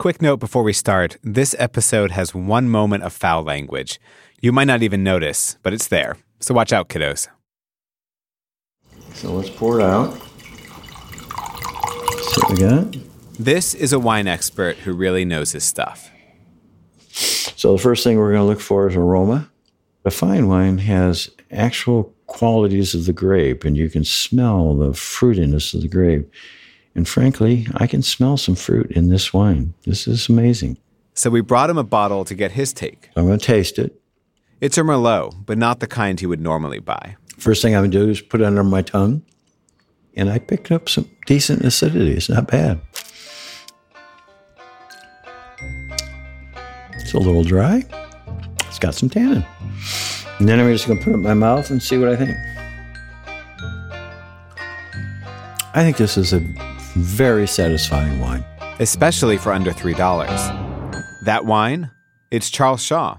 Quick note before we start this episode has one moment of foul language. You might not even notice, but it's there. So watch out, kiddos. So let's pour it out. See what we got. This is a wine expert who really knows his stuff. So the first thing we're going to look for is aroma. A fine wine has actual qualities of the grape, and you can smell the fruitiness of the grape. And frankly, I can smell some fruit in this wine. This is amazing. So we brought him a bottle to get his take. I'm going to taste it. It's a Merlot, but not the kind he would normally buy. First thing I'm going to do is put it under my tongue. And I picked up some decent acidity. It's not bad. It's a little dry. It's got some tannin. And then I'm just going to put it in my mouth and see what I think. I think this is a very satisfying wine. especially for under $3. That wine? It's Charles Shaw.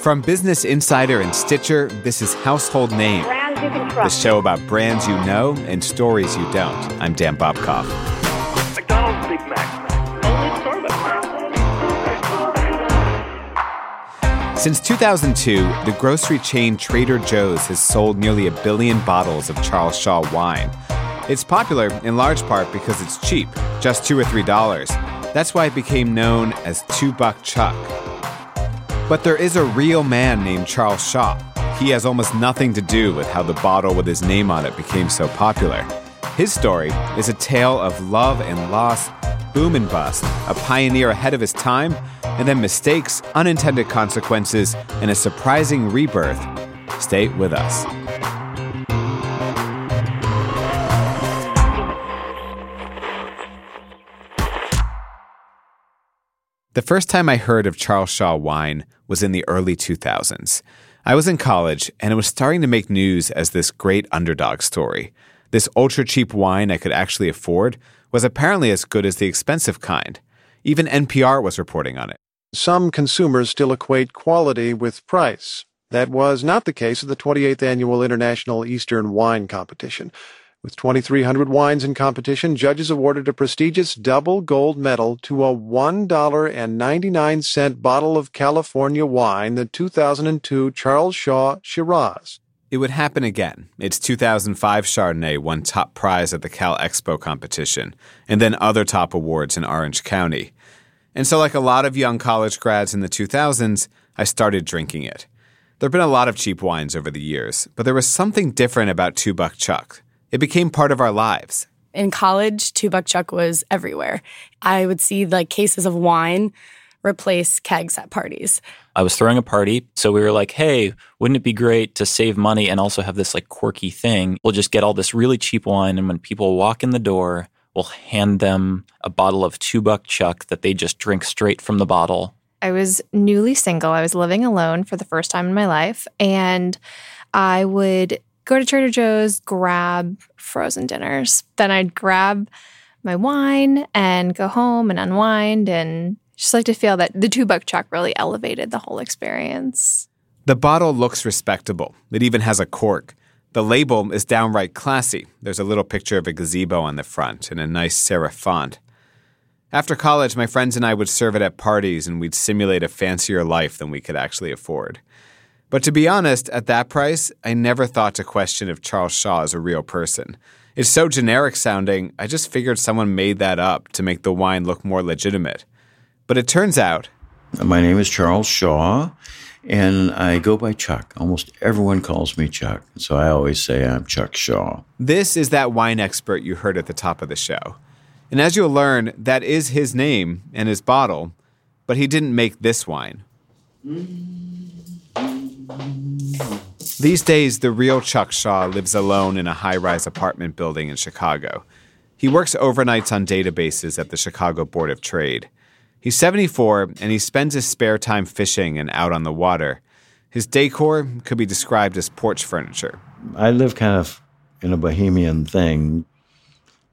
From Business Insider and Stitcher, this is Household Name, Brands you can the show about brands you know and stories you don't. I'm Dan Bobkoff. McDonald's Big Mac. Only at Starbucks. Since 2002, the grocery chain Trader Joe's has sold nearly a billion bottles of Charles Shaw wine. It's popular in large part because it's cheap, just two or three dollars. That's why it became known as Two Buck Chuck. But there is a real man named Charles Shaw. He has almost nothing to do with how the bottle with his name on it became so popular. His story is a tale of love and loss, boom and bust, a pioneer ahead of his time, and then mistakes, unintended consequences, and a surprising rebirth. Stay with us. The first time I heard of Charles Shaw wine was in the early 2000s. I was in college and it was starting to make news as this great underdog story. This ultra cheap wine I could actually afford was apparently as good as the expensive kind. Even NPR was reporting on it. Some consumers still equate quality with price. That was not the case at the 28th Annual International Eastern Wine Competition. With 2,300 wines in competition, judges awarded a prestigious double gold medal to a $1.99 bottle of California wine, the 2002 Charles Shaw Shiraz. It would happen again. Its 2005 Chardonnay won top prize at the Cal Expo competition, and then other top awards in Orange County. And so, like a lot of young college grads in the 2000s, I started drinking it. There have been a lot of cheap wines over the years, but there was something different about Two Buck Chuck. It became part of our lives. in college, two buck chuck was everywhere. I would see like cases of wine replace kegs at parties. I was throwing a party, so we were like, "Hey, wouldn't it be great to save money and also have this like quirky thing? We'll just get all this really cheap wine, and when people walk in the door, we'll hand them a bottle of two buck chuck that they just drink straight from the bottle." I was newly single. I was living alone for the first time in my life. And I would go to Trader Joe's, grab frozen dinners. Then I'd grab my wine and go home and unwind and just like to feel that the two buck chuck really elevated the whole experience. The bottle looks respectable. It even has a cork. The label is downright classy. There's a little picture of a gazebo on the front and a nice serif font. After college, my friends and I would serve it at parties and we'd simulate a fancier life than we could actually afford. But to be honest, at that price, I never thought to question if Charles Shaw is a real person. It's so generic sounding, I just figured someone made that up to make the wine look more legitimate. But it turns out My name is Charles Shaw, and I go by Chuck. Almost everyone calls me Chuck, so I always say I'm Chuck Shaw. This is that wine expert you heard at the top of the show. And as you'll learn, that is his name and his bottle, but he didn't make this wine. Mm. These days, the real Chuck Shaw lives alone in a high rise apartment building in Chicago. He works overnights on databases at the Chicago Board of Trade. He's 74 and he spends his spare time fishing and out on the water. His decor could be described as porch furniture. I live kind of in a bohemian thing.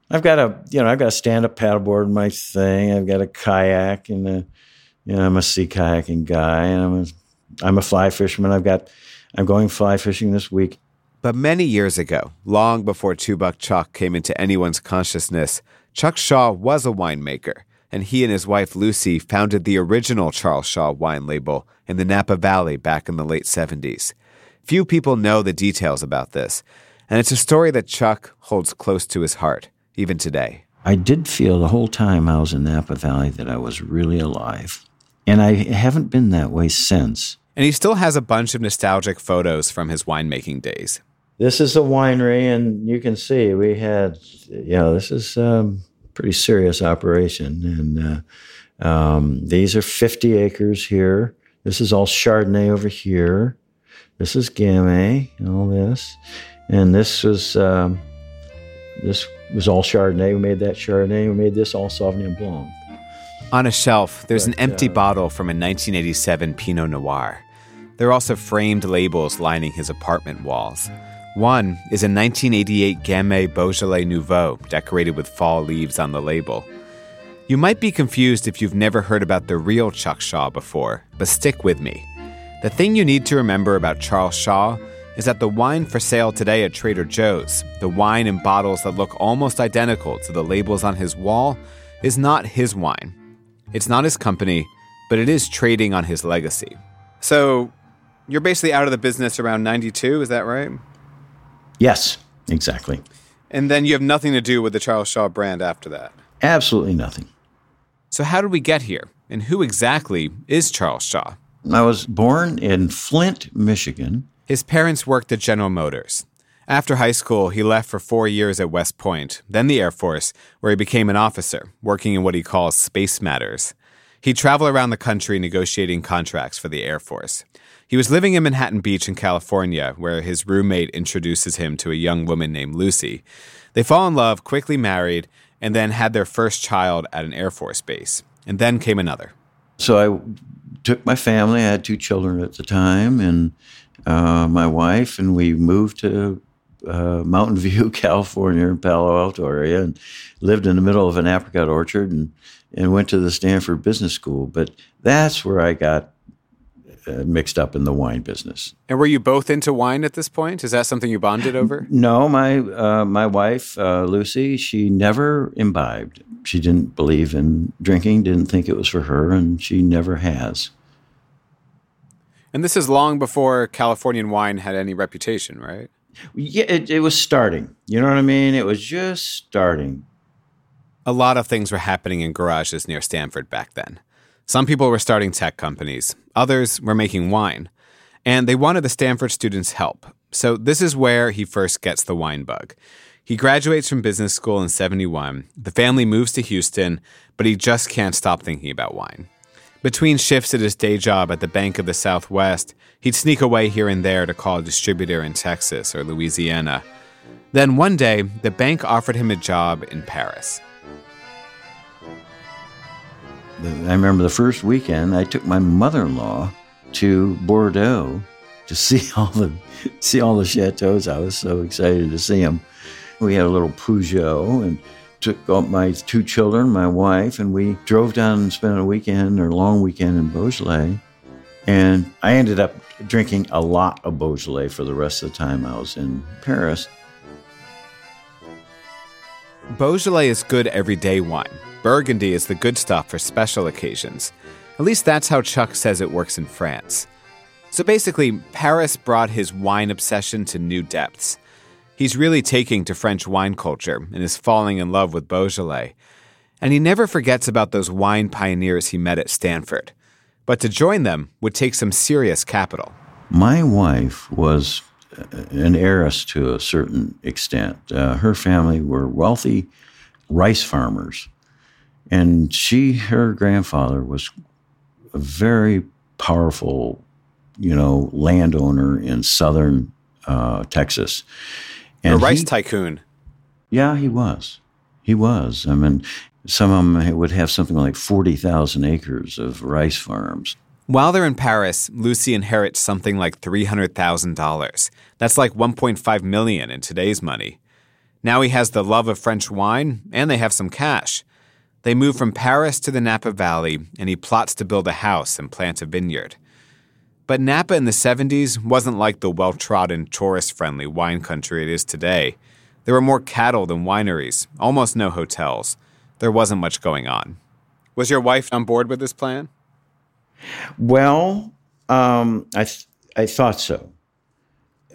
I've got a, you know, I've got a stand-up paddleboard my thing. I've got a kayak, and a, you know, I'm a sea kayaking guy, and I'm a, I'm a fly fisherman. I've got, I'm going fly fishing this week. But many years ago, long before Two Buck Chuck came into anyone's consciousness, Chuck Shaw was a winemaker, and he and his wife Lucy founded the original Charles Shaw wine label in the Napa Valley back in the late 70s. Few people know the details about this, and it's a story that Chuck holds close to his heart, even today. I did feel the whole time I was in Napa Valley that I was really alive. And I haven't been that way since. And he still has a bunch of nostalgic photos from his winemaking days. This is a winery, and you can see we had, you know, this is a um, pretty serious operation. And uh, um, these are 50 acres here. This is all Chardonnay over here. This is Gamay, and all this. And this was um, this was all Chardonnay. We made that Chardonnay. We made this all Sauvignon Blanc. On a shelf, there's But, an empty uh, bottle from a 1987 Pinot Noir. There are also framed labels lining his apartment walls. One is a 1988 Gamay Beaujolais Nouveau decorated with fall leaves on the label. You might be confused if you've never heard about the real Chuck Shaw before, but stick with me. The thing you need to remember about Charles Shaw is that the wine for sale today at Trader Joe's, the wine in bottles that look almost identical to the labels on his wall, is not his wine. It's not his company, but it is trading on his legacy. So, you're basically out of the business around 92, is that right? Yes, exactly. And then you have nothing to do with the Charles Shaw brand after that. Absolutely nothing. So, how did we get here? And who exactly is Charles Shaw? I was born in Flint, Michigan. His parents worked at General Motors. After high school, he left for four years at West Point, then the Air Force, where he became an officer, working in what he calls space matters. He'd travel around the country negotiating contracts for the Air Force. He was living in Manhattan Beach in California, where his roommate introduces him to a young woman named Lucy. They fall in love, quickly married, and then had their first child at an Air Force base. And then came another. So I took my family. I had two children at the time, and uh, my wife, and we moved to uh, Mountain View, California, in Palo Alto area, and lived in the middle of an apricot orchard, and and went to the Stanford Business School. But that's where I got uh, mixed up in the wine business. And were you both into wine at this point? Is that something you bonded over? No, my uh, my wife uh, Lucy, she never imbibed. She didn't believe in drinking, didn't think it was for her, and she never has. And this is long before Californian wine had any reputation, right? Yeah, it, it was starting. You know what I mean? It was just starting. A lot of things were happening in garages near Stanford back then. Some people were starting tech companies, others were making wine, and they wanted the Stanford students' help. So, this is where he first gets the wine bug. He graduates from business school in 71. The family moves to Houston, but he just can't stop thinking about wine. Between shifts at his day job at the Bank of the Southwest, he'd sneak away here and there to call a distributor in Texas or Louisiana. Then one day, the bank offered him a job in Paris. I remember the first weekend I took my mother-in-law to Bordeaux to see all the see all the chateaus. I was so excited to see them. We had a little Peugeot and took my two children, my wife, and we drove down and spent a weekend or long weekend in Beaujolais. And I ended up drinking a lot of Beaujolais for the rest of the time I was in Paris. Beaujolais is good everyday wine. Burgundy is the good stuff for special occasions. At least that's how Chuck says it works in France. So basically, Paris brought his wine obsession to new depths. He's really taking to French wine culture and is falling in love with Beaujolais. And he never forgets about those wine pioneers he met at Stanford. But to join them would take some serious capital. My wife was uh, an heiress to a certain extent. Uh, her family were wealthy rice farmers, and she, her grandfather, was a very powerful, you know, landowner in southern uh, Texas. a rice he- tycoon. yeah, he was. He was. I mean, some of them would have something like forty thousand acres of rice farms. While they're in Paris, Lucy inherits something like $300,000. That's like 1.5 million in today's money. Now he has the love of French wine and they have some cash. They move from Paris to the Napa Valley and he plots to build a house and plant a vineyard. But Napa in the 70s wasn't like the well-trodden, tourist-friendly wine country it is today. There were more cattle than wineries, almost no hotels. There wasn't much going on. Was your wife on board with this plan? Well, um, I th- I thought so,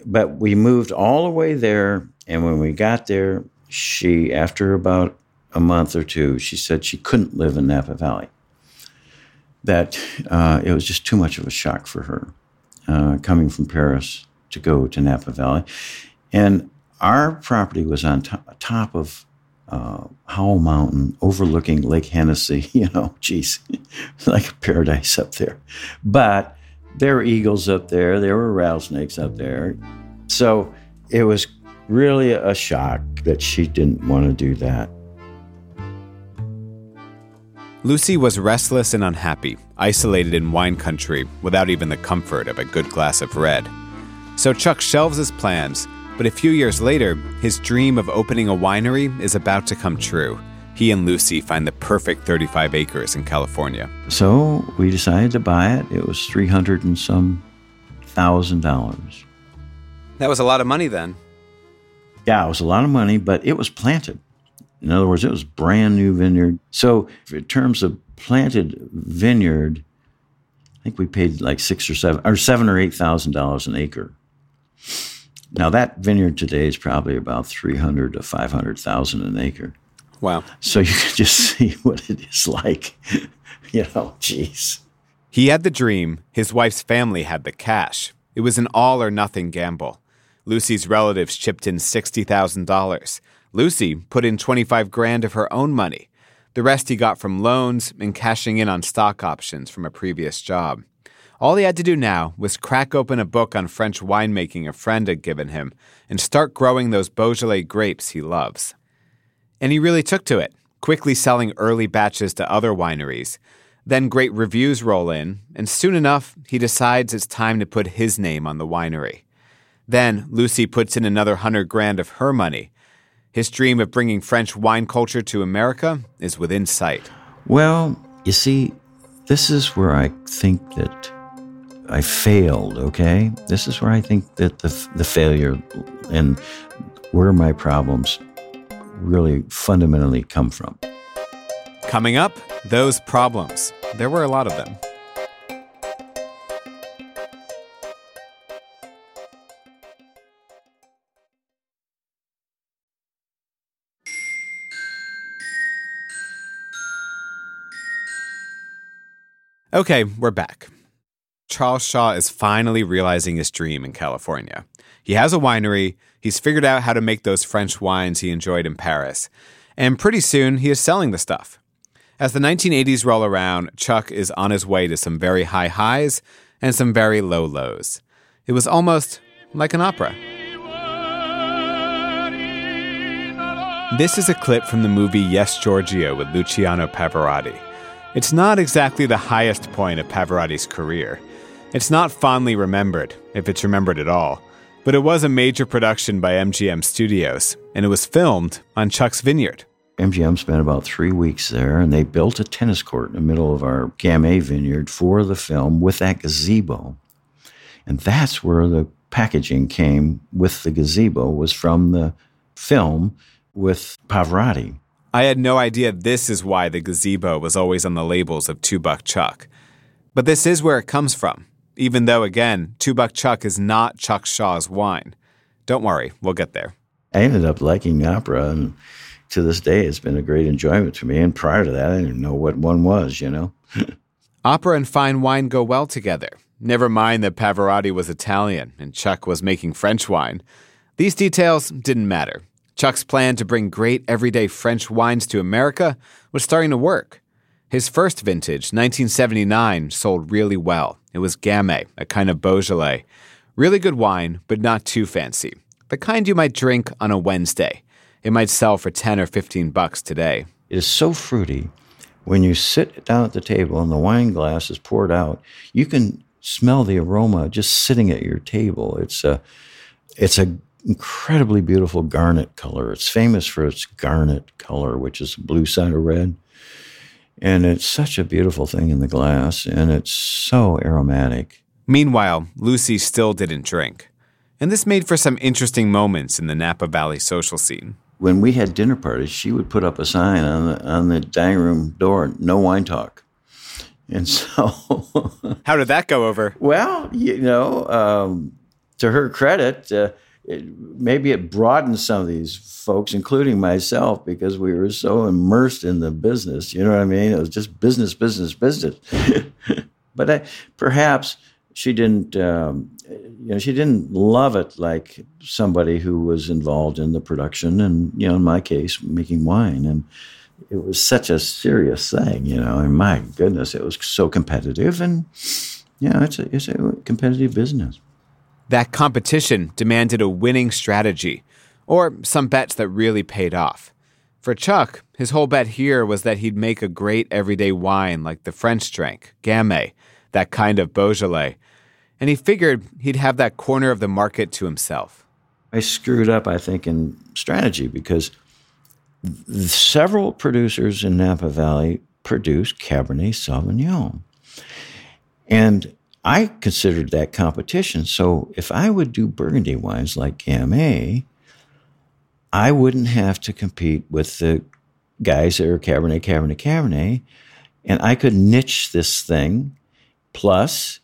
but we moved all the way there, and when we got there, she after about a month or two, she said she couldn't live in Napa Valley. That uh, it was just too much of a shock for her uh, coming from Paris to go to Napa Valley, and our property was on to- top of uh, Howell Mountain overlooking Lake Hennessy. You know, geez, like a paradise up there. But there were eagles up there, there were rattlesnakes up there. So it was really a shock that she didn't want to do that. Lucy was restless and unhappy, isolated in wine country without even the comfort of a good glass of red. So Chuck shelves his plans, but a few years later, his dream of opening a winery is about to come true. He and Lucy find the perfect 35 acres in California. So we decided to buy it. It was 300 and some thousand dollars. That was a lot of money then. Yeah, it was a lot of money, but it was planted. In other words, it was brand new vineyard. So in terms of planted vineyard, I think we paid like six or seven or seven or eight thousand dollars an acre. Now that vineyard today is probably about three hundred to five hundred thousand an acre. Wow. So you can just see what it is like. you know, jeez. He had the dream, his wife's family had the cash. It was an all or nothing gamble. Lucy's relatives chipped in $60,000. Lucy put in 25 grand of her own money. The rest he got from loans and cashing in on stock options from a previous job. All he had to do now was crack open a book on French winemaking a friend had given him and start growing those Beaujolais grapes he loves. And he really took to it, quickly selling early batches to other wineries. Then great reviews roll in, and soon enough, he decides it's time to put his name on the winery. Then Lucy puts in another hundred grand of her money. His dream of bringing French wine culture to America is within sight. Well, you see, this is where I think that I failed, okay? This is where I think that the, the failure and where my problems really fundamentally come from. Coming up, those problems. There were a lot of them. Okay, we're back. Charles Shaw is finally realizing his dream in California. He has a winery, he's figured out how to make those French wines he enjoyed in Paris, and pretty soon he is selling the stuff. As the 1980s roll around, Chuck is on his way to some very high highs and some very low lows. It was almost like an opera. This is a clip from the movie Yes, Giorgio with Luciano Pavarotti. It's not exactly the highest point of Pavarotti's career. It's not fondly remembered, if it's remembered at all, but it was a major production by MGM Studios, and it was filmed on Chuck's vineyard. MGM spent about three weeks there, and they built a tennis court in the middle of our Gamay vineyard for the film with that gazebo. And that's where the packaging came with the gazebo, was from the film with Pavarotti. I had no idea this is why the gazebo was always on the labels of Two Buck Chuck. But this is where it comes from, even though, again, Two Buck Chuck is not Chuck Shaw's wine. Don't worry, we'll get there. I ended up liking opera, and to this day, it's been a great enjoyment to me. And prior to that, I didn't know what one was, you know? Opera and fine wine go well together. Never mind that Pavarotti was Italian and Chuck was making French wine. These details didn't matter. Chuck's plan to bring great everyday French wines to America was starting to work. His first vintage, 1979, sold really well. It was Gamay, a kind of Beaujolais. Really good wine, but not too fancy. The kind you might drink on a Wednesday. It might sell for 10 or 15 bucks today. It is so fruity. When you sit down at the table and the wine glass is poured out, you can smell the aroma just sitting at your table. It's a, it's a incredibly beautiful garnet color. It's famous for its garnet color, which is blue cider red. And it's such a beautiful thing in the glass, and it's so aromatic. Meanwhile, Lucy still didn't drink. And this made for some interesting moments in the Napa Valley social scene. when we had dinner parties, she would put up a sign on the on the dining room door, "No wine talk." And so, How did that go over? well, you know, um, to her credit, uh, it, maybe it broadened some of these folks, including myself, because we were so immersed in the business. You know what I mean? It was just business, business, business. but I, perhaps she didn't, um, you know, she didn't love it like somebody who was involved in the production, and you know, in my case, making wine and it was such a serious thing, you know. And my goodness, it was so competitive, and yeah, it's a it's a competitive business. That competition demanded a winning strategy, or some bets that really paid off. For Chuck, his whole bet here was that he'd make a great everyday wine like the French drank, Gamay, that kind of Beaujolais, and he figured he'd have that corner of the market to himself. I screwed up, I think, in strategy because several producers in Napa Valley produce Cabernet Sauvignon. And I considered that competition. So if I would do Burgundy wines like Gamay, I wouldn't have to compete with the guys that are Cabernet, Cabernet, Cabernet. And I could niche this thing. Plus,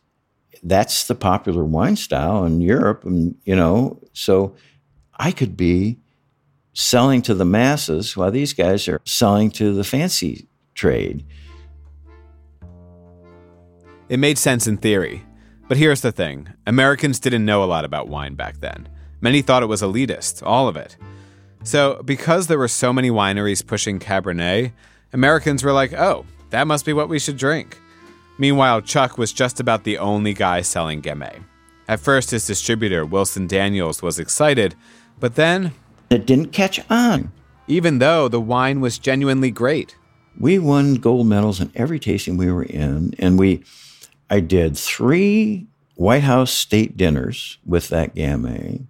that's the popular wine style in Europe. And, you know, so I could be selling to the masses while these guys are selling to the fancy trade. It made sense in theory. But here's the thing Americans didn't know a lot about wine back then. Many thought it was elitist, all of it. So, because there were so many wineries pushing Cabernet, Americans were like, oh, that must be what we should drink. Meanwhile, Chuck was just about the only guy selling Gamay. At first, his distributor, Wilson Daniels, was excited, but then, It didn't catch on. even though the wine was genuinely great, We won gold medals in every tasting we were in, and we I did three White House state dinners with that Gamay.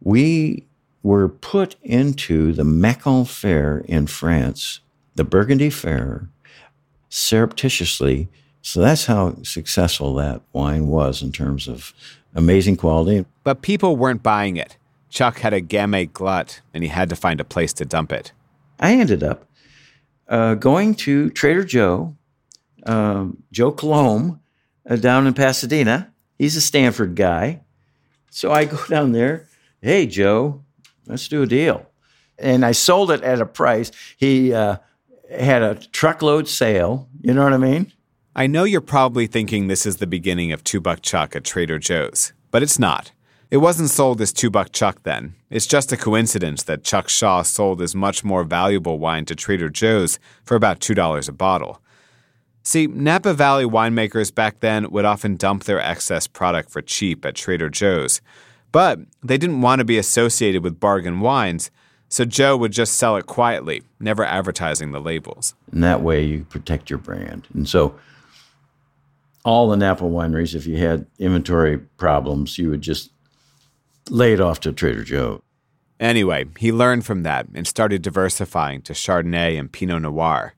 We were put into the Macon Fair in France, the Burgundy Fair, surreptitiously. So that's how successful that wine was in terms of amazing quality. but people weren't buying it. Chuck had a Gamay glut, and he had to find a place to dump it. I ended up uh, going to Trader Joe, um, Joe Coulombe, uh, down in Pasadena. He's a Stanford guy. So I go down there. Hey, Joe, let's do a deal. And I sold it at a price. He uh, had a truckload sale. You know what I mean? I know you're probably thinking this is the beginning of Two Buck Chuck at Trader Joe's, but it's not. It wasn't sold as Two Buck Chuck then. It's just a coincidence that Chuck Shaw sold his much more valuable wine to Trader Joe's for about $2 a bottle. See, Napa Valley winemakers back then would often dump their excess product for cheap at Trader Joe's, but they didn't want to be associated with bargain wines, so Joe would just sell it quietly, never advertising the labels. And that way you protect your brand. And so all the Napa wineries, if you had inventory problems, you would just lay it off to Trader Joe. Anyway, he learned from that and started diversifying to Chardonnay and Pinot Noir.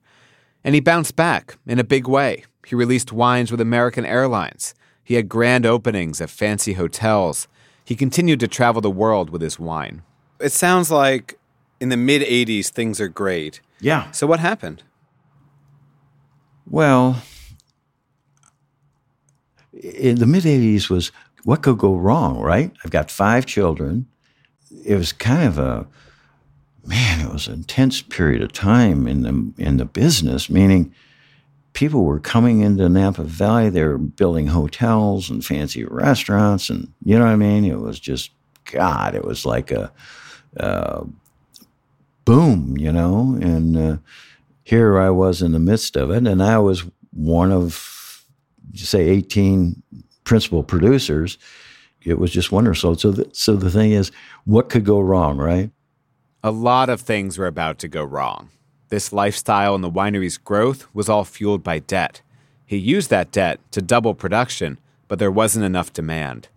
And he bounced back in a big way. He released wines with American Airlines. He had grand openings at fancy hotels. He continued to travel the world with his wine. It sounds like in the mid 80s, things are great. Yeah. So, what happened? Well, in the mid 80s was what could go wrong, right? I've got five children. It was kind of a man, it was an intense period of time in the in the business, meaning people were coming into Napa Valley, they were building hotels and fancy restaurants and you know what I mean? It was just God, it was like a uh, boom, you know, and uh, here I was in the midst of it, and I was one of, say, 18 principal producers. It was just wonderful. So, the, so the thing is, what could go wrong, right? A lot of things were about to go wrong. This lifestyle and the winery's growth was all fueled by debt. He used that debt to double production, but there wasn't enough demand.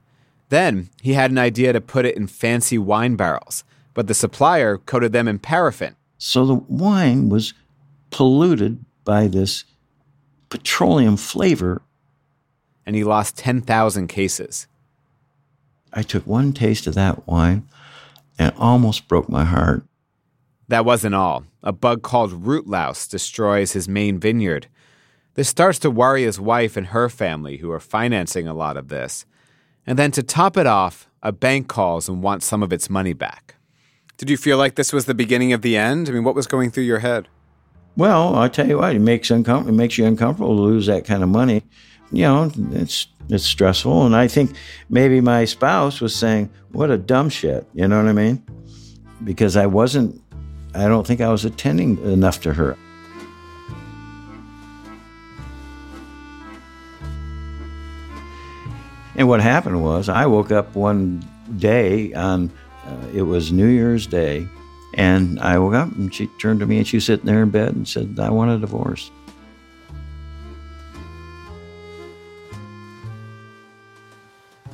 Then he had an idea to put it in fancy wine barrels, but the supplier coated them in paraffin. So the wine was polluted by this petroleum flavor. and he lost 10,000 cases. I took one taste of that wine and it almost broke my heart. That wasn't all. A bug called root louse destroys his main vineyard. This starts to worry his wife and her family, who are financing a lot of this. And then to top it off, a bank calls and wants some of its money back. Did you feel like this was the beginning of the end? I mean, what was going through your head? Well, I tell you what, it makes uncom- it makes you uncomfortable to lose that kind of money. You know, it's it's stressful, and I think maybe my spouse was saying, "What a dumb shit," you know what I mean? Because I wasn't, I don't think I was attending enough to her. And what happened was, I woke up one day on, uh, it was New Year's Day, and I woke up and she turned to me and she was sitting there in bed and said, I want a divorce.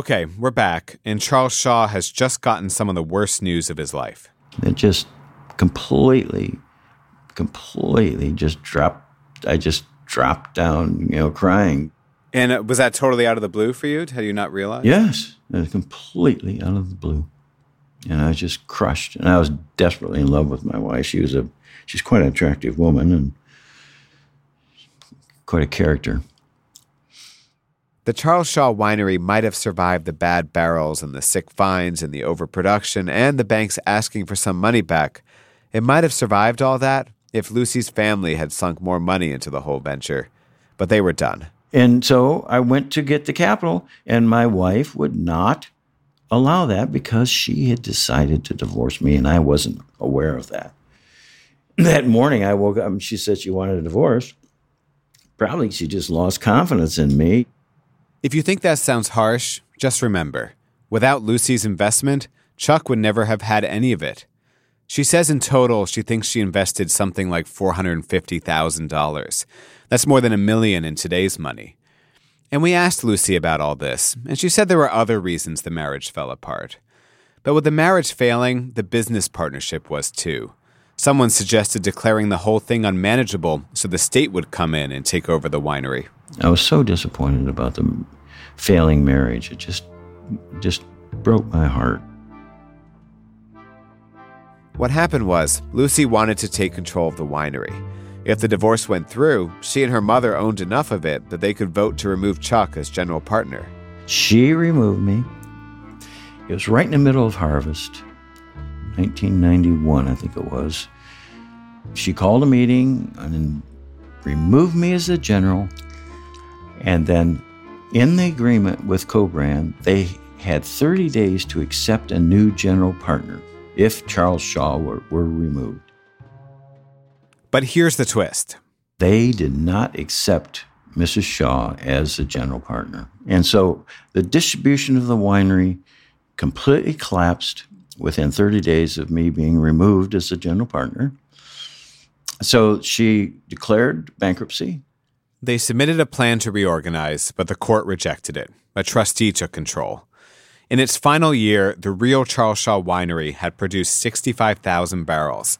Okay, we're back, and Charles Shaw has just gotten some of the worst news of his life. It just completely, completely just dropped. I just dropped down, you know, crying. And uh, was that totally out of the blue for you? Had you not realized? Yes, it was completely out of the blue. And I was just crushed. And I was desperately in love with my wife. She was a, she's quite an attractive woman and quite a character. The Charles Shaw winery might have survived the bad barrels and the sick vines and the overproduction and the banks asking for some money back. It might have survived all that if Lucy's family had sunk more money into the whole venture. But they were done. And so I went to get the capital, and my wife would not allow that because she had decided to divorce me, and I wasn't aware of that. That morning, I woke up and she said she wanted a divorce. Probably she just lost confidence in me. If you think that sounds harsh, just remember without Lucy's investment, Chuck would never have had any of it. She says in total she thinks she invested something like $450,000. That's more than a million in today's money. And we asked Lucy about all this, and she said there were other reasons the marriage fell apart. But with the marriage failing, the business partnership was too. Someone suggested declaring the whole thing unmanageable so the state would come in and take over the winery. I was so disappointed about the failing marriage. It just just broke my heart. What happened was, Lucy wanted to take control of the winery. If the divorce went through, she and her mother owned enough of it that they could vote to remove Chuck as general partner. She removed me. It was right in the middle of harvest, 1991, I think it was. She called a meeting and removed me as the general. And then, in the agreement with Cobrand, they had 30 days to accept a new general partner if Charles Shaw were, were removed. But here's the twist They did not accept Mrs. Shaw as a general partner. And so the distribution of the winery completely collapsed within 30 days of me being removed as a general partner. So she declared bankruptcy. They submitted a plan to reorganize, but the court rejected it. A trustee took control. In its final year, the real Charles Shaw winery had produced 65,000 barrels.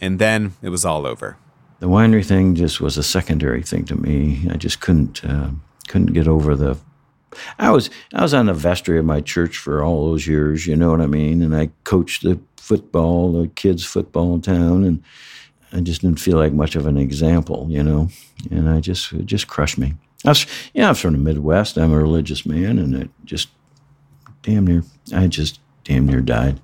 And then it was all over. The winery thing just was a secondary thing to me. I just couldn't uh, couldn't get over the. I was I was on the vestry of my church for all those years. You know what I mean? And I coached the football, the kids' football town, and I just didn't feel like much of an example. You know, and I just it just crushed me. I was, yeah, I'm from the Midwest. I'm a religious man, and it just damn near, I just damn near died.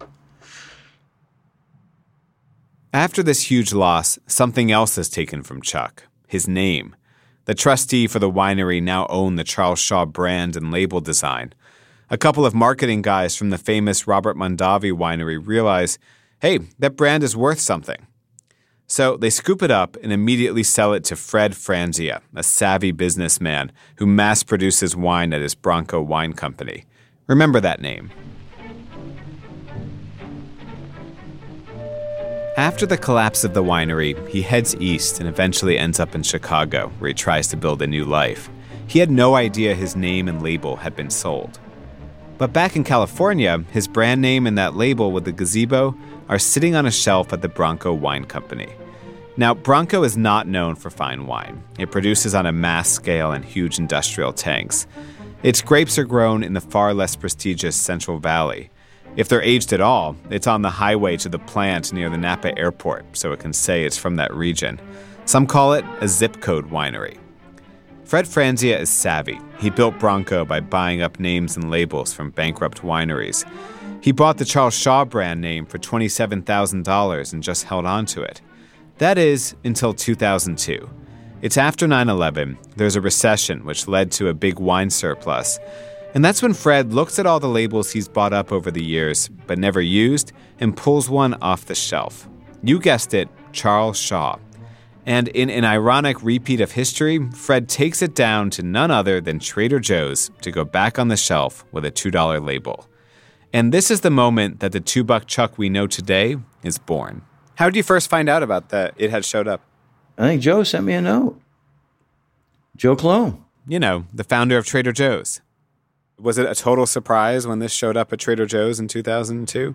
After this huge loss, something else is taken from Chuck his name. The trustee for the winery now owned the Charles Shaw brand and label design. A couple of marketing guys from the famous Robert Mondavi winery realize hey, that brand is worth something. So they scoop it up and immediately sell it to Fred Franzia, a savvy businessman who mass produces wine at his Bronco Wine Company. Remember that name. After the collapse of the winery, he heads east and eventually ends up in Chicago, where he tries to build a new life. He had no idea his name and label had been sold. But back in California, his brand name and that label with the gazebo are sitting on a shelf at the Bronco Wine Company. Now, Bronco is not known for fine wine. It produces on a mass scale in huge industrial tanks. Its grapes are grown in the far less prestigious Central Valley, if they're aged at all, it's on the highway to the plant near the Napa airport, so it can say it's from that region. Some call it a zip code winery. Fred Franzia is savvy. He built Bronco by buying up names and labels from bankrupt wineries. He bought the Charles Shaw brand name for $27,000 and just held on to it. That is, until 2002. It's after 9 11, there's a recession which led to a big wine surplus. And that's when Fred looks at all the labels he's bought up over the years, but never used, and pulls one off the shelf. You guessed it, Charles Shaw. And in an ironic repeat of history, Fred takes it down to none other than Trader Joe's to go back on the shelf with a $2 label. And this is the moment that the two buck chuck we know today is born. How did you first find out about that it had showed up? I think Joe sent me a note. Joe Coulombe. You know, the founder of Trader Joe's. Was it a total surprise when this showed up at Trader Joe's in 2002?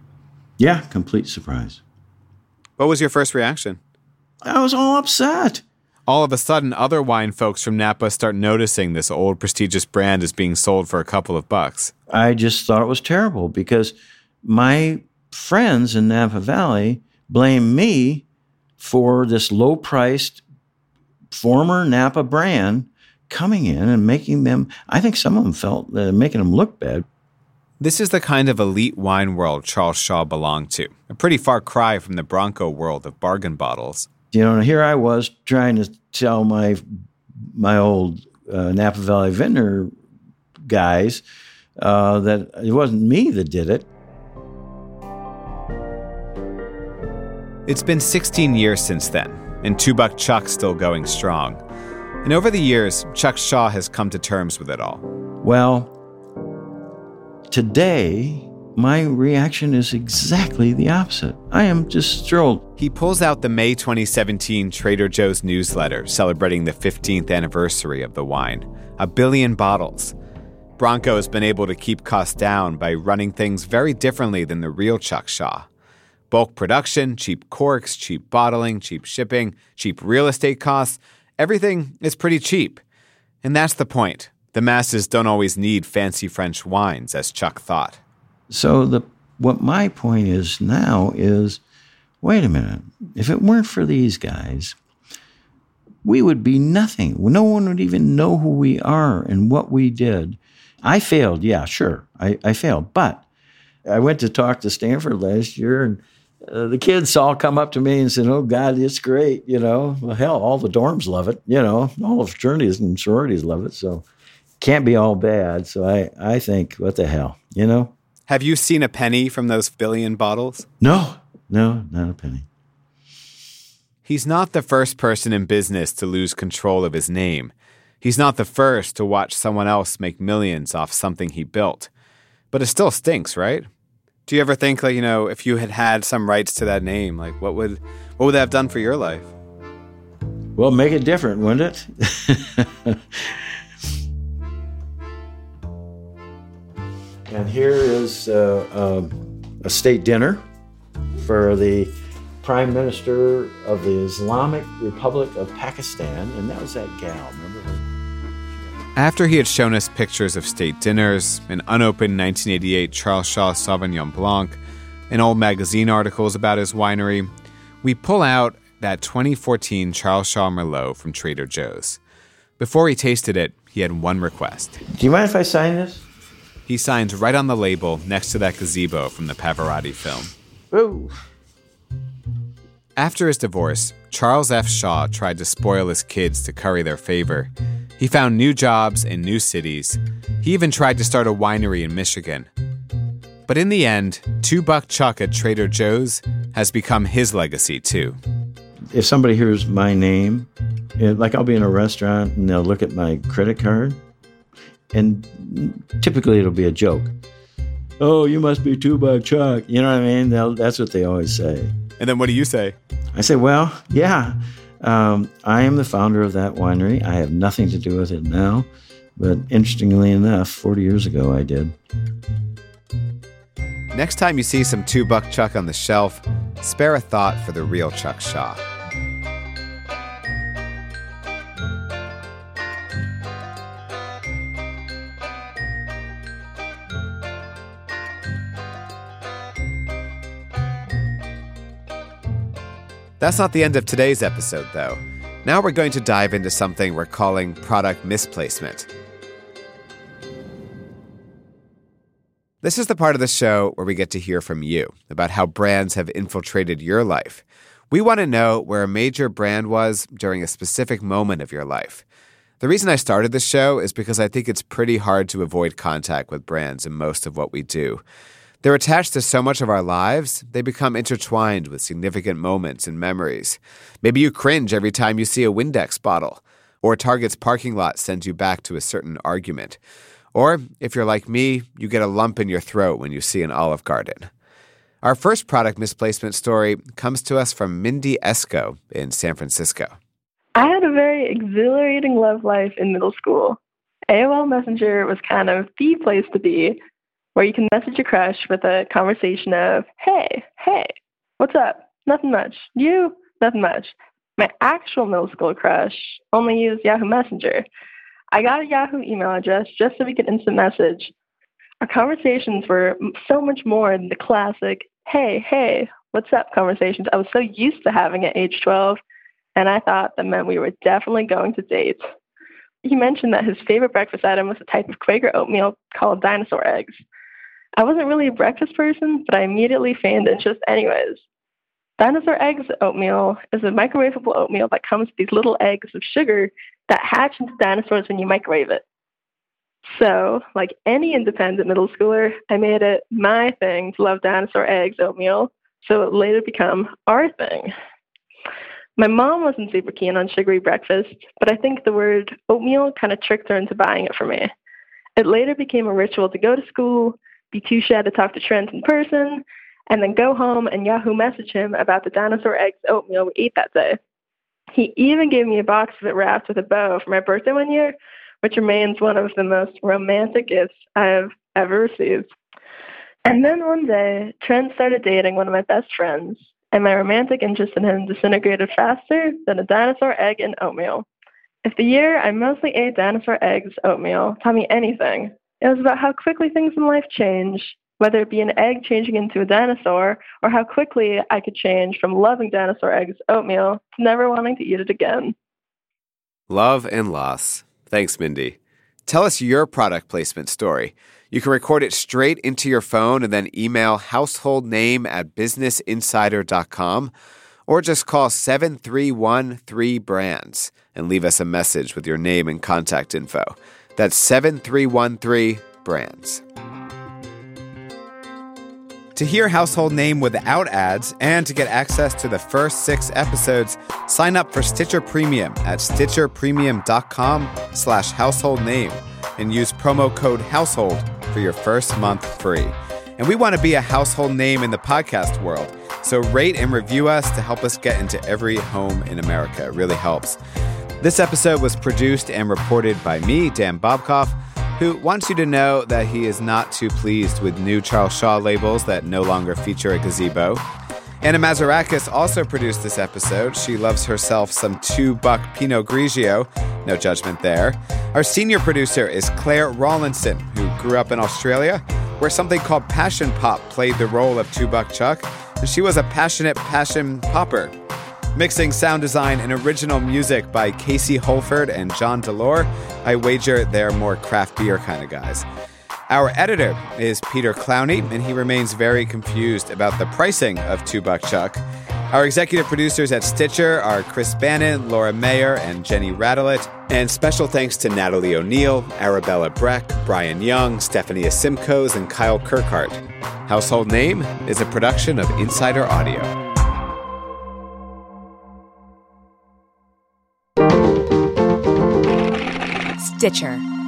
Yeah, complete surprise. What was your first reaction? I was all upset. All of a sudden, other wine folks from Napa start noticing this old prestigious brand is being sold for a couple of bucks. I just thought it was terrible because my friends in Napa Valley blame me for this low priced former Napa brand coming in and making them, I think some of them felt uh, making them look bad. This is the kind of elite wine world Charles Shaw belonged to, a pretty far cry from the Bronco world of bargain bottles. You know, here I was trying to tell my my old uh, Napa Valley Vintner guys uh, that it wasn't me that did it. It's been 16 years since then, and Two Buck Chuck's still going strong. And over the years, Chuck Shaw has come to terms with it all. Well, today, my reaction is exactly the opposite. I am just thrilled. He pulls out the May 2017 Trader Joe's newsletter celebrating the 15th anniversary of the wine a billion bottles. Bronco has been able to keep costs down by running things very differently than the real Chuck Shaw. Bulk production, cheap corks, cheap bottling, cheap shipping, cheap real estate costs Everything is pretty cheap. And that's the point. The masses don't always need fancy French wines, as Chuck thought. So the what my point is now is wait a minute. If it weren't for these guys, we would be nothing. No one would even know who we are and what we did. I failed, yeah, sure. I, I failed. But I went to talk to Stanford last year and uh, the kids all come up to me and said, "Oh God, it's great!" You know, well, hell, all the dorms love it. You know, all the fraternities and sororities love it. So, can't be all bad. So I, I think, what the hell, you know? Have you seen a penny from those billion bottles? No, no, not a penny. He's not the first person in business to lose control of his name. He's not the first to watch someone else make millions off something he built. But it still stinks, right? Do you ever think like, you know, if you had had some rights to that name, like what would what would that have done for your life? Well, make it different, wouldn't it? and here is uh, uh, a state dinner for the Prime Minister of the Islamic Republic of Pakistan, and that was that gal. Remember her? After he had shown us pictures of state dinners, an unopened 1988 Charles Shaw Sauvignon Blanc, and old magazine articles about his winery, we pull out that 2014 Charles Shaw Merlot from Trader Joe's. Before he tasted it, he had one request. Do you mind if I sign this? He signs right on the label next to that gazebo from the Pavarotti film. Ooh. After his divorce, Charles F. Shaw tried to spoil his kids to curry their favor. He found new jobs in new cities. He even tried to start a winery in Michigan. But in the end, Two Buck Chuck at Trader Joe's has become his legacy too. If somebody hears my name, like I'll be in a restaurant and they'll look at my credit card, and typically it'll be a joke. Oh, you must be Two Buck Chuck. You know what I mean? They'll, that's what they always say. And then what do you say? I say, well, yeah, um, I am the founder of that winery. I have nothing to do with it now. But interestingly enough, 40 years ago, I did. Next time you see some two buck chuck on the shelf, spare a thought for the real Chuck Shaw. That's not the end of today's episode, though. Now we're going to dive into something we're calling product misplacement. This is the part of the show where we get to hear from you about how brands have infiltrated your life. We want to know where a major brand was during a specific moment of your life. The reason I started this show is because I think it's pretty hard to avoid contact with brands in most of what we do. They're attached to so much of our lives, they become intertwined with significant moments and memories. Maybe you cringe every time you see a Windex bottle, or Target's parking lot sends you back to a certain argument. Or, if you're like me, you get a lump in your throat when you see an Olive Garden. Our first product misplacement story comes to us from Mindy Eskow in San Francisco. I had a very exhilarating love life in middle school. AOL Messenger was kind of the place to be where you can message your crush with a conversation of, hey, hey, what's up? Nothing much. You? Nothing much. My actual middle school crush only used Yahoo Messenger. I got a Yahoo email address just so we could instant message. Our conversations were so much more than the classic, hey, hey, what's up conversations I was so used to having at age 12, and I thought that meant we were definitely going to date. He mentioned that his favorite breakfast item was a type of Quaker oatmeal called dinosaur eggs. I wasn't really a breakfast person, but I immediately feigned interest anyways. Dinosaur eggs oatmeal is a microwavable oatmeal that comes with these little eggs of sugar that hatch into dinosaurs when you microwave it. So, like any independent middle schooler, I made it my thing to love dinosaur eggs oatmeal, so it later became our thing. My mom wasn't super keen on sugary breakfast, but I think the word oatmeal kind of tricked her into buying it for me. It later became a ritual to go to school, be too shy to talk to Trent in person, and then go home and Yahoo message him about the dinosaur eggs oatmeal we ate that day. He even gave me a box of it wrapped with a bow for my birthday one year, which remains one of the most romantic gifts I have ever received. And then one day, Trent started dating one of my best friends, and my romantic interest in him disintegrated faster than a dinosaur egg and oatmeal. If the year I mostly ate dinosaur eggs oatmeal taught me anything, it was about how quickly things in life change, whether it be an egg changing into a dinosaur, or how quickly I could change from loving dinosaur eggs oatmeal to never wanting to eat it again. Love and loss. Thanks, Mindy. Tell us your product placement story. You can record it straight into your phone and then email household name at businessinsider.com or just call 7313 brands and leave us a message with your name and contact info. That's 7313 brands. To hear Household Name without ads and to get access to the first six episodes, sign up for Stitcher Premium at stitcherpremium.com slash household name and use promo code household for your first month free. And we want to be a household name in the podcast world, so rate and review us to help us get into every home in America. It really helps. This episode was produced and reported by me, Dan Bobkoff who wants you to know that he is not too pleased with new Charles Shaw labels that no longer feature a gazebo. Anna Mazarakis also produced this episode. She loves herself some two buck Pinot Grigio. No judgment there. Our senior producer is Claire Rawlinson, who grew up in Australia, where something called Passion Pop played the role of two buck Chuck. And she was a passionate passion popper. Mixing sound design and original music by Casey Holford and John Delore. I wager they're more craft beer kind of guys. Our editor is Peter Clowney, and he remains very confused about the pricing of Two Buck Chuck. Our executive producers at Stitcher are Chris Bannon, Laura Mayer, and Jenny Radelet. And special thanks to Natalie O'Neill, Arabella Breck, Brian Young, Stephanie Simcoes, and Kyle Kirkhart. Household Name is a production of Insider Audio. Stitcher.